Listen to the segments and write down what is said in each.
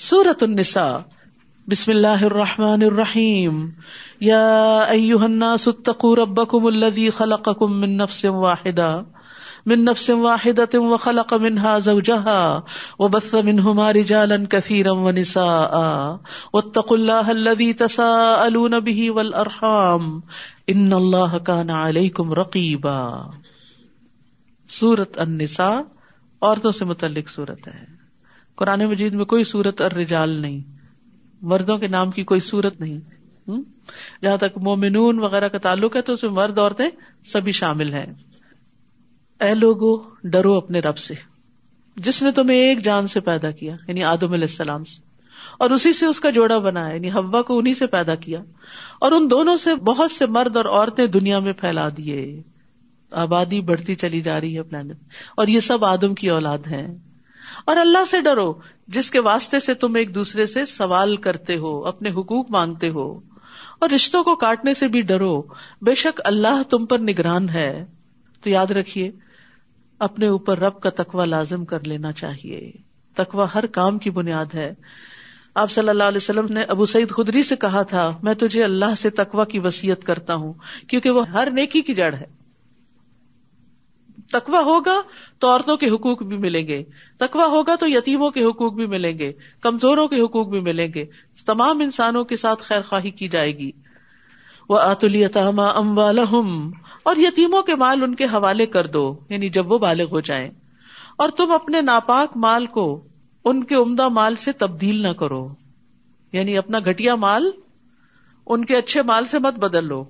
سورت النساء. بسم اللہ الرحمن الرحیم یا ایوہ الناس اتقوا ربکم الذی خلقکم من نفس واحدہ من نفس واحدة وخلق منها زوجها وبث منهما رجالا كثيرا ونساء. واتقوا الله الذي تساءلون به والأرحام. ان الله كان عليكم رقيبا. سورة النساء. عورتوں سے متعلق صورت ہے. قرآن مجید میں کوئی صورت اور رجال نہیں، مردوں کے نام کی کوئی صورت نہیں جہاں تک مومنون وغیرہ کا تعلق ہے تو اس میں مرد عورتیں سبھی شامل ہیں۔ اے لوگو، ڈرو اپنے رب سے۔ جس نے تمہیں ایک جان سے پیدا کیا یعنی آدم علیہ السلام سے، اور اسی سے اس کا جوڑا بنا یعنی ہوا کو انہیں سے پیدا کیا، اور ان دونوں سے بہت سے مرد اور عورتیں دنیا میں پھیلا دیے۔ آبادی بڑھتی چلی جا رہی ہے پلانٹ۔ اور یہ سب آدم کی اولاد ہیں۔ اور اللہ سے ڈرو، جس کے واسطے سے تم ایک دوسرے سے سوال کرتے ہو، اپنے حقوق مانگتے ہو۔ اور رشتوں کو کاٹنے سے بھی ڈرو، بے شک اللہ تم پر نگران ہے۔ تو یاد رکھیے، اپنے اوپر رب کا تقوی لازم کر لینا چاہیے۔ تقوی ہر کام کی بنیاد ہے۔ آپ صلی اللہ علیہ وسلم نے ابو سعید خدری سے کہا تھا، میں تجھے اللہ سے تقوی کی وسیعت کرتا ہوں، کیونکہ وہ ہر نیکی کی جڑ ہے۔ تکوا ہوگا تو عورتوں کے حقوق بھی ملیں گے۔ تکوا ہوگا تو یتیموں کے حقوق بھی ملیں گے۔ کمزوروں کے حقوق بھی ملیں گے۔ تمام انسانوں کے ساتھ خیر خواہی کی جائے گی۔ وہ ام اور یتیموں کے مال ان کے حوالے کر دو یعنی جب وہ بالغ ہو جائیں۔ اور تم اپنے ناپاک مال کو ان کے عمدہ مال سے تبدیل نہ کرو۔ یعنی اپنا گٹیا مال ان کے اچھے مال سے مت بدل لو۔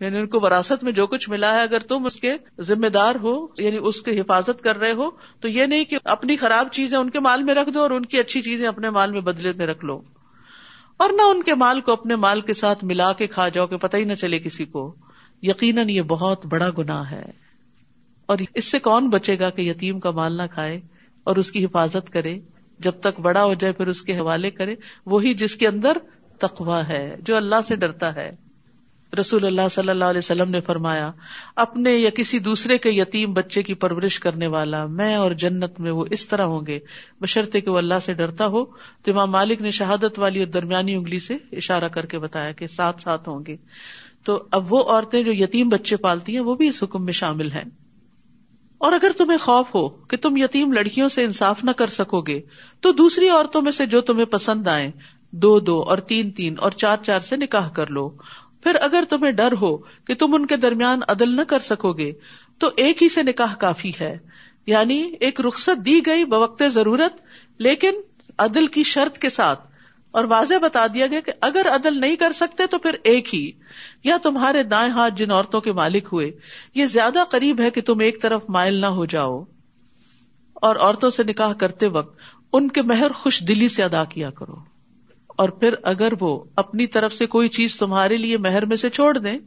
یعنی ان کو وراثت میں جو کچھ ملا ہے، اگر تم اس کے ذمہ دار ہو یعنی اس کی حفاظت کر رہے ہو، تو یہ نہیں کہ اپنی خراب چیزیں ان کے مال میں رکھ دو اور ان کی اچھی چیزیں اپنے مال میں بدلے میں رکھ لو۔ اور نہ ان کے مال کو اپنے مال کے ساتھ ملا کے کھا جاؤ کہ پتہ ہی نہ چلے کسی کو۔ یقیناً یہ بہت بڑا گنا ہے۔ اور اس سے کون بچے گا کہ یتیم کا مال نہ کھائے اور اس کی حفاظت کرے؟ جب تک بڑا ہو جائے پھر اس کے حوالے کرے۔ وہی جس کے اندر تقوا ہے، جو اللہ سے ڈرتا ہے۔ رسول اللہ صلی اللہ علیہ وسلم نے فرمایا، اپنے یا کسی دوسرے کے یتیم بچے کی پرورش کرنے والا میں اور جنت میں وہ اس طرح ہوں گے۔ بشرطے کہ وہ اللہ سے ڈرتا ہو۔ تو امام مالک نے شہادت والی اور درمیانی انگلی سے اشارہ کر کے بتایا کہ ساتھ ساتھ ہوں گے۔ تو اب وہ عورتیں جو یتیم بچے پالتی ہیں، وہ بھی اس حکم میں شامل ہیں۔ اور اگر تمہیں خوف ہو کہ تم یتیم لڑکیوں سے انصاف نہ کر سکو گے، تو دوسری عورتوں میں سے جو تمہیں پسند آئے دو دو اور تین تین اور چار چار سے نکاح کر لو۔ پھر اگر تمہیں ڈر ہو کہ تم ان کے درمیان عدل نہ کر سکو گے، تو ایک ہی سے نکاح کافی ہے۔ یعنی ایک رخصت دی گئی بوقت ضرورت، لیکن عدل کی شرط کے ساتھ۔ اور واضح بتا دیا گیا کہ اگر عدل نہیں کر سکتے تو پھر ایک ہی۔ یا تمہارے دائیں ہاتھ جن عورتوں کے مالک ہوئے، یہ زیادہ قریب ہے کہ تم ایک طرف مائل نہ ہو جاؤ۔ اور عورتوں سے نکاح کرتے وقت ان کے مہر خوش دلی سے ادا کیا کرو۔ اور پھر اگر وہ اپنی طرف سے کوئی چیز تمہارے لیے مہر میں سے چھوڑ دیں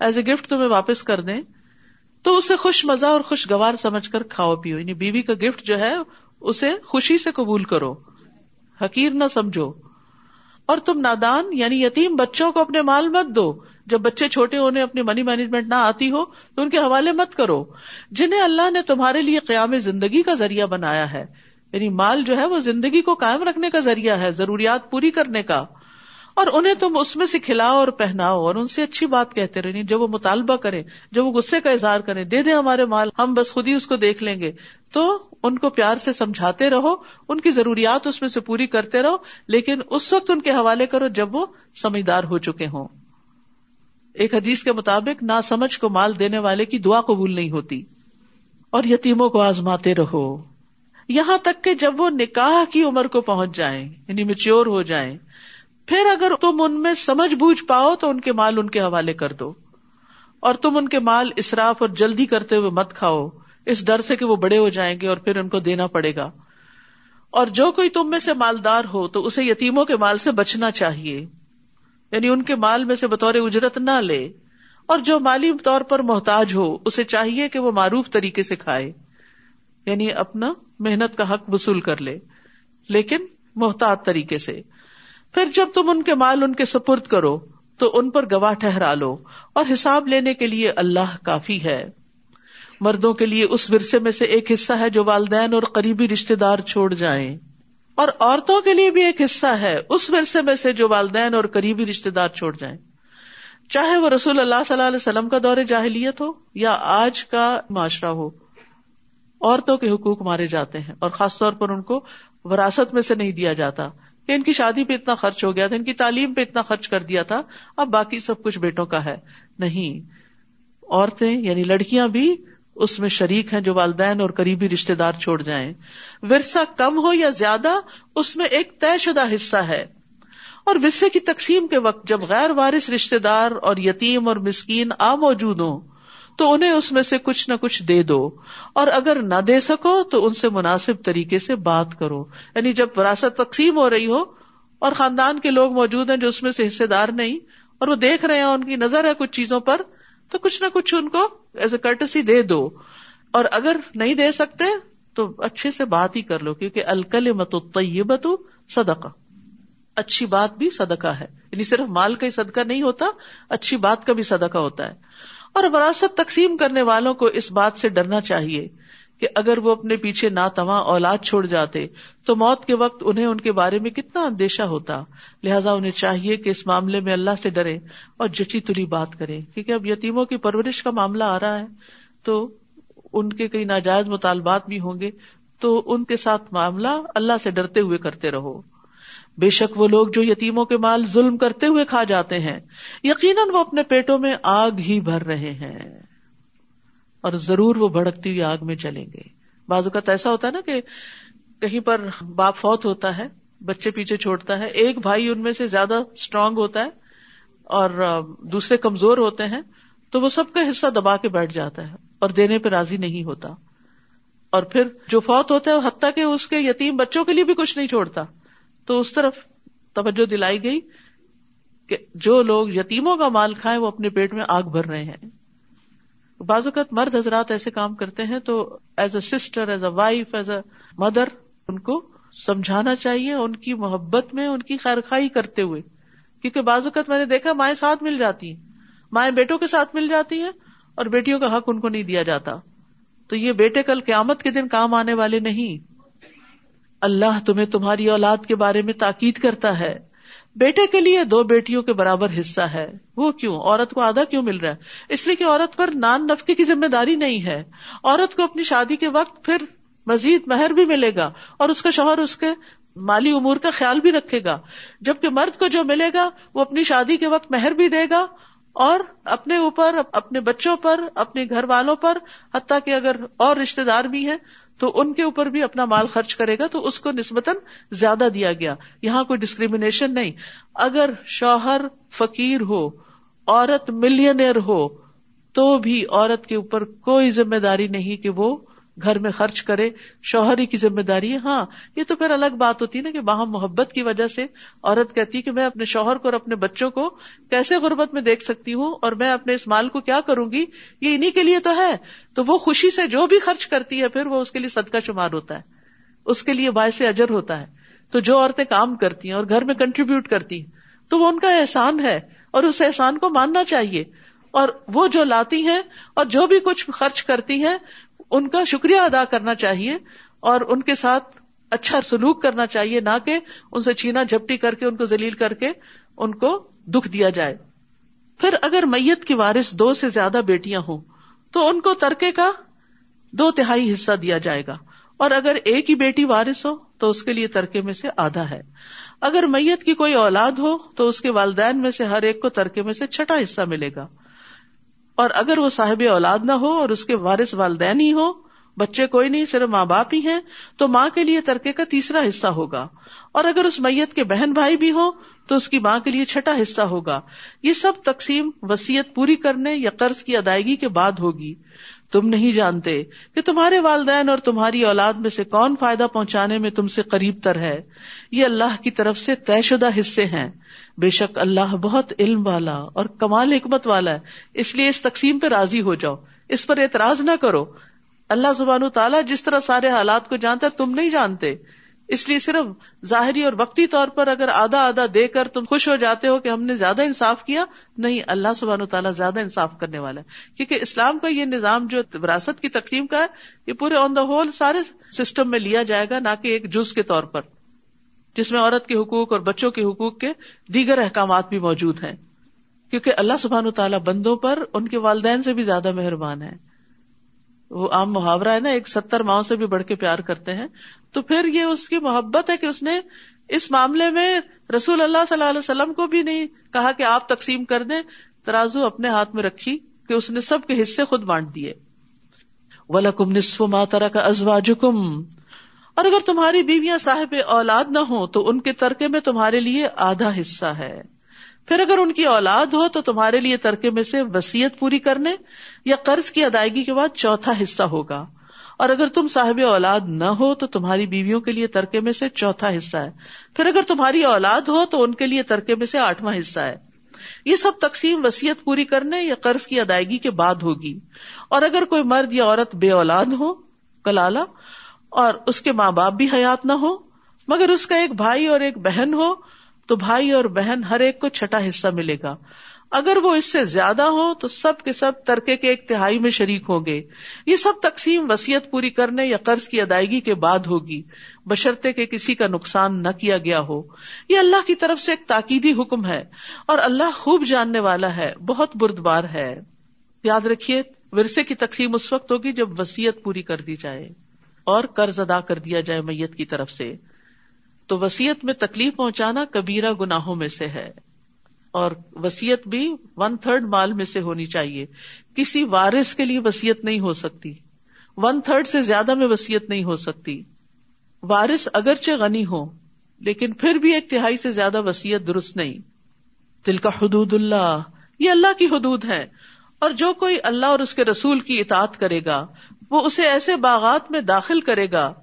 ایز اے گفٹ تمہیں واپس کر دیں، تو اسے خوش مزہ اور خوشگوار سمجھ کر کھاؤ پیو۔ یعنی بیوی کا گفٹ جو ہے، اسے خوشی سے قبول کرو۔ حقیر نہ سمجھو۔ اور تم نادان یعنی یتیم بچوں کو اپنے مال مت دو۔ جب بچے چھوٹے ہونے، اپنی منی مینجمنٹ نہ آتی ہو، تو ان کے حوالے مت کرو۔ جنہیں اللہ نے تمہارے لیے قیام زندگی کا ذریعہ بنایا ہے۔ یعنی مال جو ہے وہ زندگی کو قائم رکھنے کا ذریعہ ہے، ضروریات پوری کرنے کا۔ اور انہیں تم اس میں سے کھلاؤ اور پہناؤ اور ان سے اچھی بات کہتے رہے۔ یعنی جب وہ مطالبہ کرے جب وہ غصے کا اظہار کرے دے دیں ہمارے مال، ہم بس خود ہی اس کو دیکھ لیں گے۔ تو ان کو پیار سے سمجھاتے رہو، ان کی ضروریات اس میں سے پوری کرتے رہو، لیکن اس وقت ان کے حوالے کرو جب وہ سمجھدار ہو چکے ہوں۔ ایک حدیث کے مطابق نہ سمجھ کو مال دینے والے کی دعا قبول نہیں ہوتی۔ اور یتیموں کو آزماتے رہو۔ یہاں تک کہ جب وہ نکاح کی عمر کو پہنچ جائیں یعنی میچور ہو جائیں، پھر اگر تم ان میں سمجھ بوجھ پاؤ تو ان کے مال ان کے حوالے کر دو۔ اور تم ان کے مال اصراف اور جلدی کرتے ہوئے مت کھاؤ۔ اس ڈر سے کہ وہ بڑے ہو جائیں گے اور پھر ان کو دینا پڑے گا۔ اور جو کوئی تم میں سے مالدار ہو تو اسے یتیموں کے مال سے بچنا چاہیے۔ یعنی ان کے مال میں سے بطور اجرت نہ لے۔ اور جو مالی طور پر محتاج ہو، اسے چاہیے کہ وہ معروف طریقے سے کھائے۔ یعنی اپنا محنت کا حق وصول کر لے، لیکن محتاط طریقے سے۔ پھر جب تم ان کے مال ان کے سپرد کرو، تو ان پر گواہ ٹھہرا لو، اور حساب لینے کے لیے اللہ کافی ہے۔ مردوں کے لیے اس ورثے میں سے ایک حصہ ہے جو والدین اور قریبی رشتے دار چھوڑ جائیں۔ اور عورتوں کے لیے بھی ایک حصہ ہے اس ورثے میں سے جو والدین اور قریبی رشتے دار چھوڑ جائیں۔ چاہے وہ رسول اللہ صلی اللہ علیہ وسلم کا دور جاہلیت ہو یا آج کا معاشرہ ہو۔ عورتوں کے حقوق مارے جاتے ہیں اور خاص طور پر ان کو وراثت میں سے نہیں دیا جاتا کہ ان کی شادی پہ اتنا خرچ ہو گیا تھا، ان کی تعلیم پہ اتنا خرچ کر دیا تھا، اب باقی سب کچھ بیٹوں کا ہے۔ نہیں، عورتیں یعنی لڑکیاں بھی اس میں شریک ہیں جو والدین اور قریبی رشتے دار چھوڑ جائیں۔ ورثہ کم ہو یا زیادہ، اس میں ایک طے شدہ حصہ ہے۔ اور ورثے کی تقسیم کے وقت جب غیر وارث رشتے دار اور یتیم اور مسکین آ موجود ہوں تو انہیں اس میں سے کچھ نہ کچھ دے دو۔ اور اگر نہ دے سکو تو ان سے مناسب طریقے سے بات کرو۔ یعنی جب وراثت تقسیم ہو رہی ہو اور خاندان کے لوگ موجود ہیں جو اس میں سے حصے دار نہیں اور وہ دیکھ رہے ہیں ان کی نظر ہے کچھ چیزوں پر، تو کچھ نہ کچھ ان کو ایز اے کرٹسی دے دو۔ اور اگر نہیں دے سکتے تو اچھے سے بات ہی کر لو، کیونکہ الکل مت طیبت صدقہ۔ اچھی بات بھی صدقہ ہے۔ یعنی صرف مال کا ہی صدقہ نہیں ہوتا، اچھی بات کا بھی صدقہ ہوتا ہے۔ اور وراثت تقسیم کرنے والوں کو اس بات سے ڈرنا چاہیے کہ اگر وہ اپنے پیچھے ناتواں اولاد چھوڑ جاتے تو موت کے وقت انہیں ان کے بارے میں کتنا اندیشہ ہوتا۔ لہٰذا انہیں چاہیے کہ اس معاملے میں اللہ سے ڈرے اور جچی تلی بات کرے۔ کیونکہ اب یتیموں کی پرورش کا معاملہ آ رہا ہے تو ان کے کئی ناجائز مطالبات بھی ہوں گے تو ان کے ساتھ معاملہ اللہ سے ڈرتے ہوئے کرتے رہو۔ بے شک وہ لوگ جو یتیموں کے مال ظلم کرتے ہوئے کھا جاتے ہیں، یقیناً وہ اپنے پیٹوں میں آگ ہی بھر رہے ہیں۔ اور ضرور وہ بھڑکتی ہوئی آگ میں چلیں گے۔ بعض اوقات ایسا ہوتا ہے نا کہ کہیں پر باپ فوت ہوتا ہے، بچے پیچھے چھوڑتا ہے، ایک بھائی ان میں سے زیادہ اسٹرانگ ہوتا ہے اور دوسرے کمزور ہوتے ہیں، تو وہ سب کا حصہ دبا کے بیٹھ جاتا ہے اور دینے پہ راضی نہیں ہوتا۔ اور پھر جو فوت ہوتا ہے، حتیٰ کہ اس کے یتیم بچوں کے لیے بھی کچھ نہیں چھوڑتا۔ تو اس طرف توجہ دلائی گئی کہ جو لوگ یتیموں کا مال کھائے وہ اپنے پیٹ میں آگ بھر رہے ہیں۔ بعض اوقات مرد حضرات ایسے کام کرتے ہیں تو as a sister as a wife as a mother ان کو سمجھانا چاہیے ان کی محبت میں، ان کی خیر خائی کرتے ہوئے۔ کیونکہ بعض اوقات میں نے دیکھا مائیں ساتھ مل جاتی ہیں۔ مائیں بیٹوں کے ساتھ مل جاتی ہیں اور بیٹیوں کا حق ان کو نہیں دیا جاتا۔ تو یہ بیٹے کل قیامت کے دن کام آنے والے نہیں۔ اللہ تمہیں تمہاری اولاد کے بارے میں تاکید کرتا ہے۔ بیٹے کے لیے دو بیٹیوں کے برابر حصہ ہے۔ وہ کیوں؟ عورت کو آدھا کیوں مل رہا ہے؟ اس لیے کہ عورت پر نان نفقے کی ذمہ داری نہیں ہے۔ عورت کو اپنی شادی کے وقت پھر مزید مہر بھی ملے گا اور اس کا شوہر اس کے مالی امور کا خیال بھی رکھے گا۔ جبکہ مرد کو جو ملے گا، وہ اپنی شادی کے وقت مہر بھی دے گا اور اپنے اوپر، اپنے بچوں پر، اپنے گھر والوں پر، حتیٰ کہ اگر اور رشتے دار بھی ہیں تو ان کے اوپر بھی اپنا مال خرچ کرے گا تو اس کو نسبتاً زیادہ دیا گیا۔ یہاں کوئی ڈسکریمنیشن نہیں۔ اگر شوہر فقیر ہو، عورت ملینئر ہو، تو بھی عورت کے اوپر کوئی ذمہ داری نہیں کہ وہ گھر میں خرچ کرے، شوہری کی ذمہ داری ہے۔ ہاں یہ تو پھر الگ بات ہوتی ہے نا کہ باہم محبت کی وجہ سے عورت کہتی کہ میں اپنے شوہر کو اور اپنے بچوں کو کیسے غربت میں دیکھ سکتی ہوں اور میں اپنے اس مال کو کیا کروں گی؟ یہ انہیں کے لیے تو ہے۔ تو وہ خوشی سے جو بھی خرچ کرتی ہے، پھر وہ اس کے لیے صدقہ شمار ہوتا ہے۔ اس کے لیے باعث اجر ہوتا ہے۔ تو جو عورتیں کام کرتی ہیں اور گھر میں کنٹریبیوٹ کرتی ہیں، تو وہ ان کا احسان ہے اور اس احسان کو ماننا چاہیے۔ اور وہ جو لاتی ہیں اور جو بھی کچھ خرچ کرتی ہیں ان کا شکریہ ادا کرنا چاہیے اور ان کے ساتھ اچھا سلوک کرنا چاہیے، نہ کہ ان سے چینا جھپٹی کر کے، ان کو ذلیل کر کے ان کو دکھ دیا جائے۔ پھر اگر میت کی وارث دو سے زیادہ بیٹیاں ہوں، تو ان کو ترکے کا دو تہائی حصہ دیا جائے گا۔ اور اگر ایک ہی بیٹی وارث ہو، تو اس کے لیے ترکے میں سے آدھا ہے۔ اگر میت کی کوئی اولاد ہو، تو اس کے والدین میں سے ہر ایک کو ترکے میں سے چھٹا حصہ ملے گا۔ اور اگر وہ صاحب اولاد نہ ہو اور اس کے وارث والدین ہی ہو بچے کوئی نہیں، صرف ماں باپ ہی ہیں، تو ماں کے لیے ترکے کا تیسرا حصہ ہوگا۔ اور اگر اس میت کے بہن بھائی بھی ہو تو اس کی ماں کے لیے چھٹا حصہ ہوگا۔ یہ سب تقسیم وسیعت پوری کرنے یا قرض کی ادائیگی کے بعد ہوگی۔ تم نہیں جانتے کہ تمہارے والدین اور تمہاری اولاد میں سے کون فائدہ پہنچانے میں تم سے قریب تر ہے۔ یہ اللہ کی طرف سے طے شدہ حصے ہیں۔ بے شک اللہ بہت علم والا اور کمال حکمت والا ہے۔ اس لیے اس تقسیم پہ راضی ہو جاؤ۔ اس پر اعتراض نہ کرو۔ اللہ زبان تعالیٰ جس طرح سارے حالات کو جانتا ہے، تم نہیں جانتے۔ اس لیے صرف ظاہری اور وقتی طور پر اگر آدھا آدھا دے کر تم خوش ہو جاتے ہو کہ ہم نے زیادہ انصاف کیا، نہیں، اللہ سبحان تعالیٰ زیادہ انصاف کرنے والا ہے۔ کیونکہ اسلام کا یہ نظام جو وراثت کی تقسیم کا ہے، یہ پورے آن دا ہول سارے سسٹم میں لیا جائے گا، نہ کہ ایک جز کے طور پر۔ جس میں عورت کے حقوق اور بچوں کے حقوق کے دیگر احکامات بھی موجود ہیں۔ کیونکہ اللہ سبحان تعالیٰ بندوں پر ان کے والدین سے بھی زیادہ مہربان ہے وہ عام محاورہ ہے نا، ایک ستر ماؤں سے بھی بڑھ کے پیار کرتے ہیں۔ تو پھر یہ اس کی محبت ہے کہ اس نے اس معاملے میں رسول اللہ صلی اللہ علیہ وسلم کو بھی نہیں کہا کہ آپ تقسیم کر دیں، ترازو اپنے ہاتھ میں رکھی کہ اس نے سب کے حصے خود بانٹ دیے۔ ولکم نصف ما ترک ازواجکم اور اگر تمہاری بیویاں صاحب اولاد نہ ہو تو ان کے ترکے میں تمہارے لیے آدھا حصہ ہے۔ پھر اگر ان کی اولاد ہو تو تمہارے لیے ترکے میں سے وسیعت پوری کرنے یا قرض کی ادائیگی کے بعد چوتھا حصہ ہوگا۔ اور اگر تم صاحب اولاد نہ ہو تو تمہاری بیویوں کے لیے ترکے میں سے چوتھا حصہ ہے۔ پھر اگر تمہاری اولاد ہو تو ان کے لیے ترکے میں سے آٹھواں حصہ ہے۔ یہ سب تقسیم وسیعت پوری کرنے یا قرض کی ادائیگی کے بعد ہوگی۔ اور اگر کوئی مرد یا عورت بے اولاد ہو کلالا اور اس کے ماں باپ بھی حیات نہ ہو مگر اس کا ایک بھائی اور ایک بہن ہو، تو بھائی اور بہن ہر ایک کو چھٹا حصہ ملے گا۔ اگر وہ اس سے زیادہ ہو تو سب کے سب ترکے کے ایک تہائی میں شریک ہوں گے۔ یہ سب تقسیم وسیعت پوری کرنے یا قرض کی ادائیگی کے بعد ہوگی۔ بشرطے کے کسی کا نقصان نہ کیا گیا ہو۔ یہ اللہ کی طرف سے ایک تاکیدی حکم ہے اور اللہ خوب جاننے والا ہے، بہت بردبار ہے۔ یاد رکھیے، ورثے کی تقسیم اس وقت ہوگی جب وسیعت پوری کر دی جائے۔ اور قرض ادا کر دیا جائے میت کی طرف سے، تو وسیعت میں تکلیف پہنچانا کبیرہ گناہوں میں سے ہے۔ اور وسیعت بھی ون تھرڈ مال میں سے ہونی چاہیے۔ کسی وارث کے لیے وسیعت نہیں ہو سکتی۔ ون تھرڈ سے زیادہ میں وسیعت نہیں ہو سکتی۔ وارث اگرچہ غنی ہو لیکن پھر بھی ایک تہائی سے زیادہ وسیعت درست نہیں۔ دل کا حدود اللہ، یہ اللہ کی حدود ہے اور جو کوئی اللہ اور اس کے رسول کی اطاعت کرے گا وہ اسے ایسے باغات میں داخل کرے گا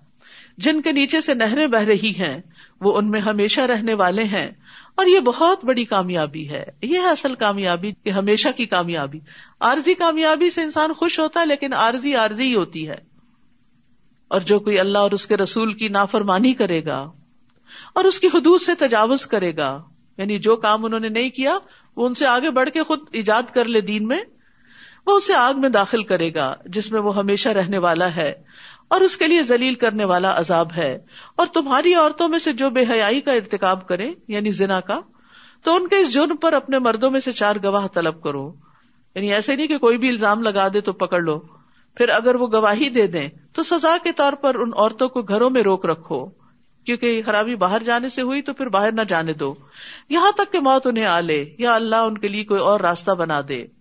جن کے نیچے سے نہریں بہ رہی ہیں۔ وہ ان میں ہمیشہ رہنے والے ہیں۔ اور یہ بہت بڑی کامیابی ہے۔ یہ ہے اصل کامیابی کہ ہمیشہ کی کامیابی۔ عارضی کامیابی سے انسان خوش ہوتا ہے، لیکن عارضی عارضی ہی ہوتی ہے۔ اور جو کوئی اللہ اور اس کے رسول کی نافرمانی کرے گا اور اس کی حدود سے تجاوز کرے گا یعنی جو کام انہوں نے نہیں کیا، وہ ان سے آگے بڑھ کے خود ایجاد کر لے دین میں۔ وہ اسے آگ میں داخل کرے گا، جس میں وہ ہمیشہ رہنے والا ہے، اور اس کے لیے ذلیل کرنے والا عذاب ہے۔ اور تمہاری عورتوں میں سے جو بے حیائی کا ارتقاب کرے یعنی زنا کا، تو ان کے اس جرم پر اپنے مردوں میں سے چار گواہ طلب کرو۔ یعنی ایسے نہیں کہ کوئی بھی الزام لگا دے تو پکڑ لو۔ پھر اگر وہ گواہی دے دیں، تو سزا کے طور پر ان عورتوں کو گھروں میں روک رکھو۔ کیونکہ یہ خرابی باہر جانے سے ہوئی تو پھر باہر نہ جانے دو۔ یہاں تک کہ موت انہیں آ لے، یا اللہ ان کے لیے کوئی اور راستہ بنا دے۔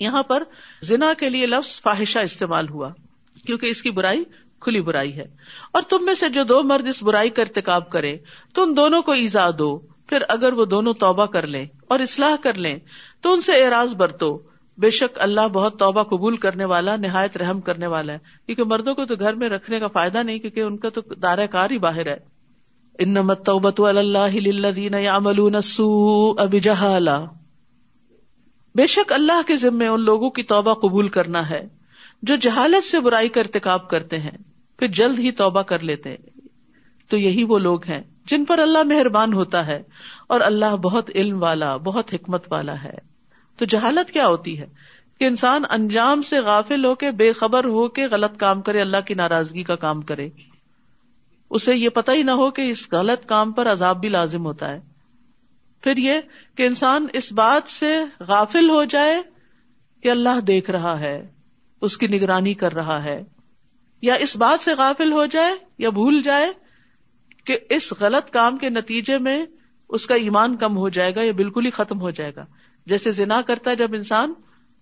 یہاں پر زنا کے لیے لفظ فاحشہ استعمال ہوا، کیونکہ اس کی برائی کھلی برائی ہے۔ اور تم میں سے جو دو مرد اس برائی کا ارتکاب کرے تو ان دونوں کو ایزا دو۔ پھر اگر وہ دونوں توبہ کر لیں اور اصلاح کر لیں، تو ان سے اعراض برتو۔ بے شک اللہ بہت توبہ قبول کرنے والا، نہایت رحم کرنے والا ہے۔ کیونکہ مردوں کو تو گھر میں رکھنے کا فائدہ نہیں، کیونکہ ان کا تو دائرہ کار ہی باہر ہے۔ ان متوبت اللہ اب جہالا بے شک اللہ کے ذمے ان لوگوں کی توبہ قبول کرنا ہے جو جہالت سے برائی کا ارتکاب کرتے ہیں، پھر جلد ہی توبہ کر لیتے ہیں۔ تو یہی وہ لوگ ہیں جن پر اللہ مہربان ہوتا ہے اور اللہ بہت علم والا، بہت حکمت والا ہے۔ تو جہالت کیا ہوتی ہے؟ کہ انسان انجام سے غافل ہو کے، بے خبر ہو کے غلط کام کرے، اللہ کی ناراضگی کا کام کرے۔ اسے یہ پتا ہی نہ ہو کہ اس غلط کام پر عذاب بھی لازم ہوتا ہے۔ پھر یہ کہ انسان اس بات سے غافل ہو جائے کہ اللہ دیکھ رہا ہے، اس کی نگرانی کر رہا ہے۔ یا اس بات سے غافل ہو جائے یا بھول جائے کہ اس غلط کام کے نتیجے میں اس کا ایمان کم ہو جائے گا یا بالکل ہی ختم ہو جائے گا۔ جیسے زنا کرتا ہے جب انسان،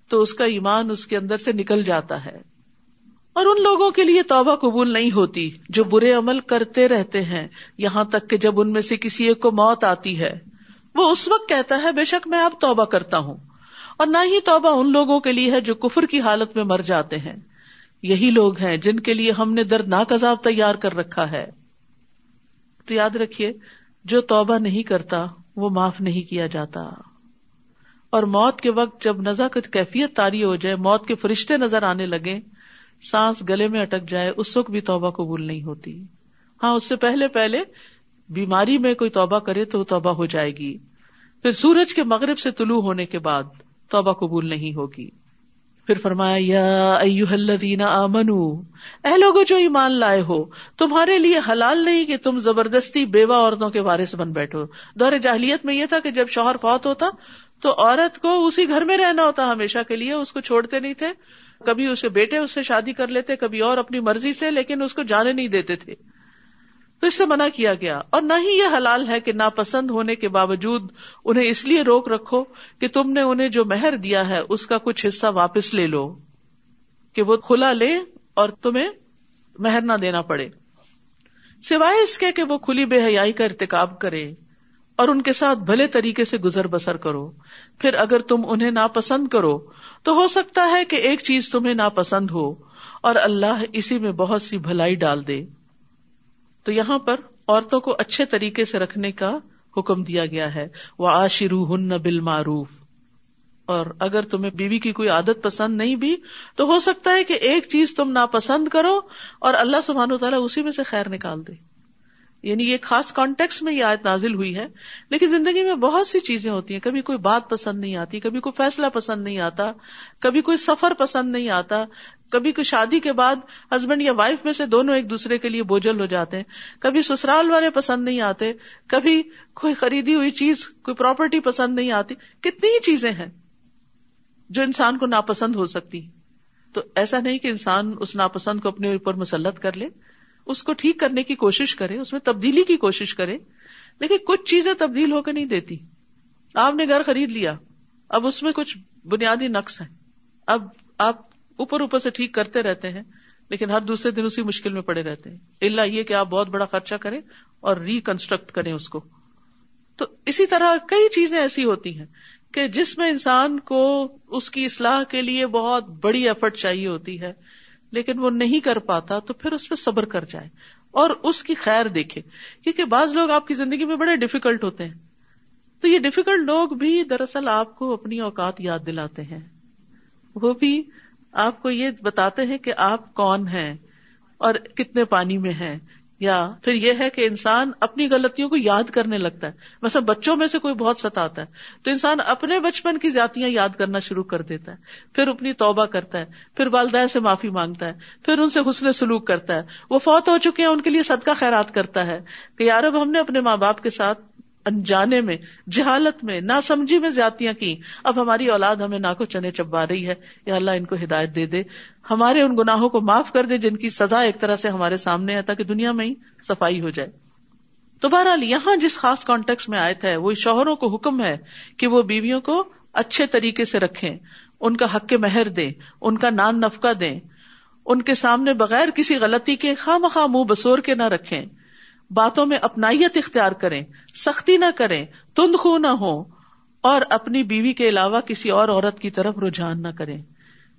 تو اس کا ایمان اس کے اندر سے نکل جاتا ہے۔ اور ان لوگوں کے لیے توبہ قبول نہیں ہوتی جو برے عمل کرتے رہتے ہیں، یہاں تک کہ جب ان میں سے کسی ایک کو موت آتی ہے۔ وہ اس وقت کہتا ہے، بے شک میں اب توبہ کرتا ہوں۔ اور نہ ہی توبہ ان لوگوں کے لیے ہے جو کفر کی حالت میں مر جاتے ہیں۔ یہی لوگ ہیں جن کے لیے ہم نے دردناک عذاب تیار کر رکھا ہے۔ تو یاد رکھیے، جو توبہ نہیں کرتا، وہ معاف نہیں کیا جاتا۔ اور موت کے وقت جب نزاکت کیفیت تاری ہو جائے، موت کے فرشتے نظر آنے لگے سانس گلے میں اٹک جائے، اس وقت بھی توبہ قبول نہیں ہوتی۔ ہاں اس سے پہلے پہلے بیماری میں کوئی توبہ کرے تو توبہ ہو جائے گی۔ پھر سورج کے مغرب سے طلوع ہونے کے بعد توبہ قبول نہیں ہوگی۔ پھر فرمایا، یا الذین آمنو، اے لوگو جو ایمان لائے ہو، تمہارے لیے حلال نہیں کہ تم زبردستی بیوہ عورتوں کے وارث بن بیٹھو۔ دور جاہلیت میں یہ تھا کہ جب شوہر فوت ہوتا، تو عورت کو اسی گھر میں رہنا ہوتا ہمیشہ کے لیے، اس کو چھوڑتے نہیں تھے۔ کبھی اس کے بیٹے اس سے شادی کر لیتے، کبھی اور اپنی مرضی سے، لیکن اس کو جانے نہیں دیتے تھے۔ تو اس سے منع کیا گیا۔ اور نہ ہی یہ حلال ہے کہ ناپسند ہونے کے باوجود انہیں اس لیے روک رکھو کہ تم نے انہیں جو مہر دیا ہے، اس کا کچھ حصہ واپس لے لو، کہ وہ کھلا لے اور تمہیں مہر نہ دینا پڑے۔ سوائے اس کے کہ وہ کھلی بے حیائی کا ارتکاب کرے اور ان کے ساتھ بھلے طریقے سے گزر بسر کرو۔ پھر اگر تم انہیں ناپسند کرو، تو ہو سکتا ہے کہ ایک چیز تمہیں ناپسند ہو اور اللہ اسی میں بہت سی بھلائی ڈال دے۔ تو یہاں پر عورتوں کو اچھے طریقے سے رکھنے کا حکم دیا گیا ہے۔ وہ آشرو ہن بال معروف اور اگر تمہیں بیوی کی کوئی عادت پسند نہیں بھی، تو ہو سکتا ہے کہ ایک چیز تم ناپسند کرو اور اللہ سبحان و تعالیٰ اسی میں سے خیر نکال دے۔ یعنی یہ خاص کانٹیکس میں یہ آیت نازل ہوئی ہے، لیکن زندگی میں بہت سی چیزیں ہوتی ہیں۔ کبھی کوئی بات پسند نہیں آتی، کبھی کوئی فیصلہ پسند نہیں آتا، کبھی کوئی سفر پسند نہیں آتا کبھی کوئی شادی کے بعد ہسبینڈ یا وائف میں سے دونوں ایک دوسرے کے لیے بوجھل ہو جاتے ہیں۔ کبھی سسرال والے پسند نہیں آتے، کبھی کوئی خریدی ہوئی چیز، کوئی پراپرٹی پسند نہیں آتی۔ کتنی ہی چیزیں ہیں جو انسان کو ناپسند ہو سکتی تو ایسا نہیں کہ انسان اس ناپسند کو اپنے اوپر مسلط کر لے، اس کو ٹھیک کرنے کی کوشش کرے، اس میں تبدیلی کی کوشش کرے۔ لیکن کچھ چیزیں تبدیل ہو کے نہیں دیتی۔ آپ نے گھر خرید لیا، اب اس میں کچھ بنیادی نقص ہے اب آپ اوپر اوپر سے ٹھیک کرتے رہتے ہیں، لیکن ہر دوسرے دن اسی مشکل میں پڑے رہتے ہیں۔ اللہ یہ کہ آپ بہت بڑا خرچہ کریں اور ریکنسٹرکٹ کریں اس کو۔ تو اسی طرح کئی چیزیں ایسی ہوتی ہیں کہ جس میں انسان کو اس کی اصلاح کے لیے بہت بڑی ایفرٹ چاہیے ہوتی ہے، لیکن وہ نہیں کر پاتا تو پھر اس پہ صبر کر جائے۔ اور اس کی خیر دیکھے۔ کیونکہ بعض لوگ آپ کی زندگی میں بڑے ڈیفیکلٹ ہوتے ہیں۔ تو یہ ڈیفیکلٹ لوگ بھی دراصل آپ کو اپنی اوقات یاد دلاتے ہیں۔ وہ بھی آپ کو یہ بتاتے ہیں کہ آپ کون ہیں اور کتنے پانی میں ہیں یا پھر یہ ہے کہ انسان اپنی غلطیوں کو یاد کرنے لگتا ہے۔ مثلا بچوں میں سے کوئی بہت ستاتا ہے تو انسان اپنے بچپن کی زیادتیاں یاد کرنا شروع کر دیتا ہے۔ پھر اپنی توبہ کرتا ہے، پھر والدہ سے معافی مانگتا ہے، پھر ان سے حسن سلوک کرتا ہے۔ وہ فوت ہو چکے ہیں، ان کے لیے صدقہ خیرات کرتا ہے کہ یار اب ہم نے اپنے ماں باپ کے ساتھ انجانے میں، جہالت میں نہ سمجھی میں زیادتیاں کی اب ہماری اولاد ہمیں نہ کو چنے چبا رہی ہے۔ یا اللہ ان کو ہدایت دے دے۔ ہمارے ان گناہوں کو معاف کر دے جن کی سزا ایک طرح سے ہمارے سامنے ہے تاکہ دنیا میں ہی صفائی ہو جائے۔ تو بہرحال یہاں جس خاص کانٹیکس میں آئے تھے وہ شوہروں کو حکم ہے کہ وہ بیویوں کو اچھے طریقے سے رکھیں۔ ان کا حق مہر دیں، ان کا نان نفقہ دیں۔ ان کے سامنے بغیر کسی غلطی کے خواہ مخواہ منہ بسور کے نہ رکھیں۔ باتوں میں اپنائیت اختیار کریں، سختی نہ کریں تند خو نہ ہو اور اپنی بیوی کے علاوہ کسی اور عورت کی طرف رجحان نہ کریں۔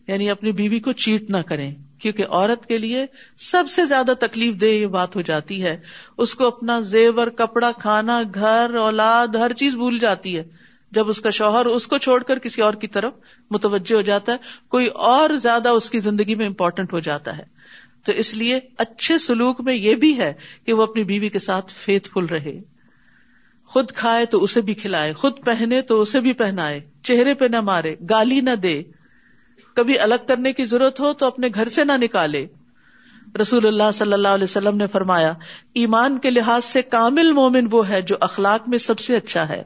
یعنی اپنی بیوی کو چیٹ نہ کریں، کیونکہ عورت کے لیے سب سے زیادہ تکلیف دہ یہ بات ہو جاتی ہے۔ اس کو اپنا زیور، کپڑا، کھانا، گھر، اولاد، ہر چیز بھول جاتی ہے۔ جب اس کا شوہر اس کو چھوڑ کر کسی اور کی طرف متوجہ ہو جاتا ہے، کوئی اور زیادہ اس کی زندگی میں امپورٹنٹ ہو جاتا ہے۔ تو اس لیے اچھے سلوک میں یہ بھی ہے کہ وہ اپنی بیوی کے ساتھ فیتھ فل رہے۔ خود کھائے تو اسے بھی کھلائے، خود پہنے تو اسے بھی پہنائے، چہرے پہ نہ مارے، گالی نہ دے۔ کبھی الگ کرنے کی ضرورت ہو تو اپنے گھر سے نہ نکالے۔ رسول اللہ صلی اللہ علیہ وسلم نے فرمایا، ایمان کے لحاظ سے کامل مومن وہ ہے جو اخلاق میں سب سے اچھا ہے،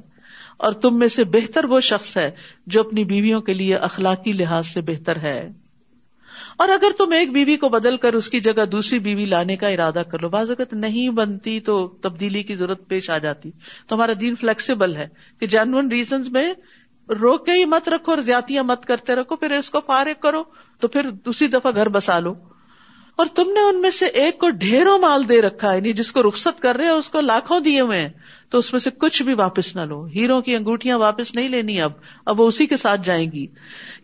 اور تم میں سے بہتر وہ شخص ہے جو اپنی بیویوں کے لیے اخلاقی لحاظ سے بہتر ہے۔ اور اگر تم ایک بیوی کو بدل کر اس کی جگہ دوسری بیوی لانے کا ارادہ کر لو، بعض اگر نہیں بنتی تو تبدیلی کی ضرورت پیش آ جاتی۔ تو ہمارا دین فلیکسیبل ہے کہ جینون ریزنز میں روک کے ہی مت رکھو اور زیادتیاں مت کرتے رکھو، پھر اس کو فارغ کرو تو پھر دوسری دفعہ گھر بسا لو۔ اور تم نے ان میں سے ایک کو ڈھیروں مال دے رکھا ہے یعنی جس کو رخصت کر رہے اس کو لاکھوں دیے ہوئے ہیں۔ تو اس میں سے کچھ بھی واپس نہ لو۔ ہیرو کی انگوٹیاں واپس نہیں لینی اب۔ اب وہ اسی کے ساتھ جائیں گی۔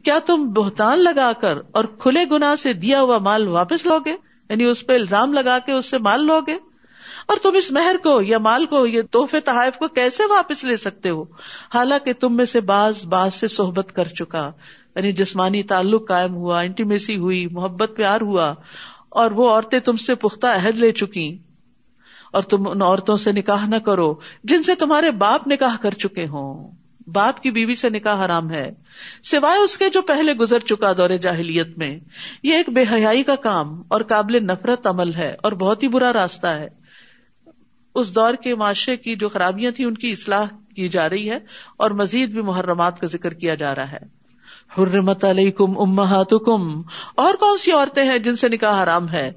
کیا تم بہتان لگا کر اور کھلے گنا سے دیا ہوا مال واپس لو گے؟ یعنی اس پہ الزام لگا کے اس سے مال لو گے؟ اور تم اس مہر کو یا مال کو، یہ تحفے تحائف کو کیسے واپس لے سکتے ہو؟ حالانکہ تم میں سے باز باز سے صحبت کر چکا۔ یعنی جسمانی تعلق قائم ہوا، انٹیمیسی ہوئی، محبت پیار ہوا۔ اور وہ عورتیں تم سے پختہ عہد لے چکی اور تم ان عورتوں سے نکاح نہ کرو جن سے تمہارے باپ نکاح کر چکے ہوں۔ باپ کی بیوی سے نکاح حرام ہے۔ سوائے اس کے جو پہلے گزر چکا دور جاہلیت میں۔ یہ ایک بے حیائی کا کام اور قابل نفرت عمل ہے اور بہت ہی برا راستہ ہے۔ اس دور کے معاشرے کی جو خرابیاں تھیں ان کی اصلاح کی جا رہی ہے اور مزید بھی محرمات کا ذکر کیا جا رہا ہے۔ حرمت علیکم امہاتکم۔ اور کون سی عورتیں ہیں جن سے نکاح حرام ہے؟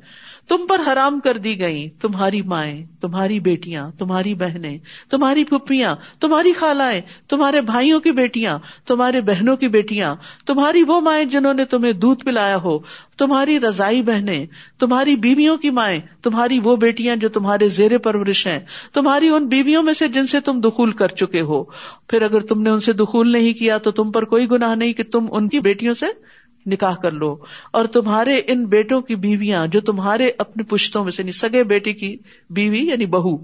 تم پر حرام کر دی گئی تمہاری مائیں، تمہاری بیٹیاں، تمہاری بہنیں، تمہاری پھپھیاں، تمہاری خالائیں، تمہارے بھائیوں کی بیٹیاں، تمہارے بہنوں کی بیٹیاں، تمہاری وہ مائیں جنہوں نے تمہیں دودھ پلایا ہو، تمہاری رضائی بہنیں، تمہاری بیویوں کی مائیں، تمہاری وہ بیٹیاں جو تمہارے زیر پرورش ہیں، تمہاری ان بیویوں میں سے جن سے تم دخول کر چکے ہو۔ پھر اگر تم نے ان سے دخول نہیں کیا تو تم پر کوئی گناہ نہیں کہ تم ان کی بیٹیوں سے نکاح کر لو اور تمہارے ان بیٹوں کی بیویاں جو تمہارے اپنے پشتوں میں سے سگے بیٹی کی بیوی یعنی بہو۔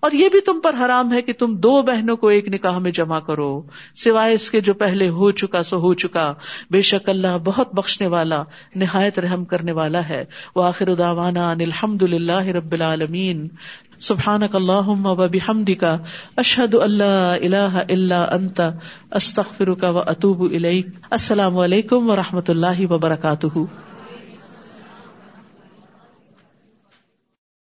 اور یہ بھی تم پر حرام ہے کہ تم دو بہنوں کو ایک نکاح میں جمع کرو۔ سوائے اس کے جو پہلے ہو چکا سو ہو چکا۔ بے شک اللہ بہت بخشنے والا، نہایت رحم کرنے والا ہے۔ وہ آخر اداوانا الحمد للہ رب العالمین۔ سبحان اللہ و بحمد کا اللہ اللہ اللہ انت استخر کا و اطوب السلام علیکم و رحمۃ اللہ وبرکاتہ۔